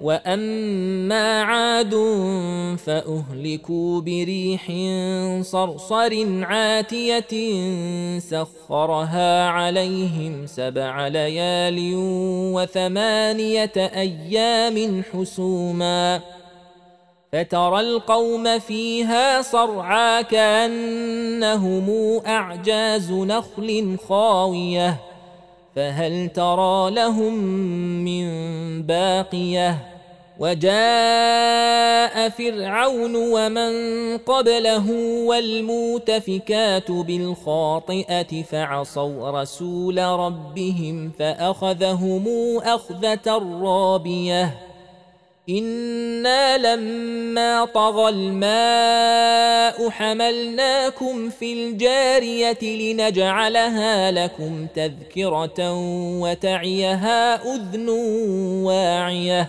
وأما عاد فأهلكوا بريح صرصر عاتية سخرها عليهم سبع ليال وثمانية أيام حسوما فترى القوم فيها صرعى كأنهم أعجاز نخل خاوية فهل ترى لهم من باقية؟ وجاء فرعون ومن قبله والمؤتفكات بالخاطئة فعصوا رسول ربهم فأخذهم أخذة رابية. أنا لما طغى الماء حملناكم في الجاريه لنجعلها لكم تذكره وتعيها اذن واعيه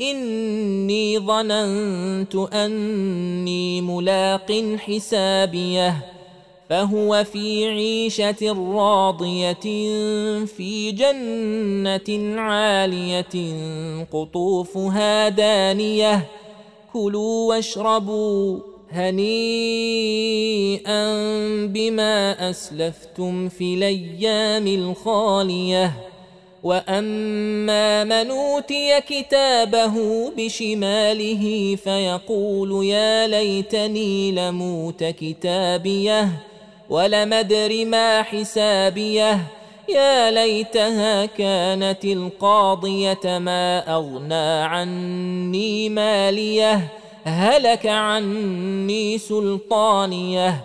إني ظننت أني ملاق حسابيه فهو في عيشة راضية في جنة عالية قطوفها دانية. كلوا واشربوا هنيئا بما أسلفتم في الأيام الخالية. واما من اوتي كتابه بشماله فيقول يا ليتني لموت كتابيه ولم ادر ما حسابيه يا ليتها كانت القاضيه ما اغنى عني ماليه هلك عني سلطانيه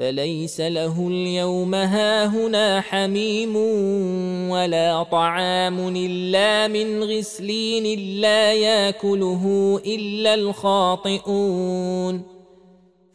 فليس له اليوم هاهنا حميم ولا طعام إلا من غسلين لا ياكله إلا الخاطئون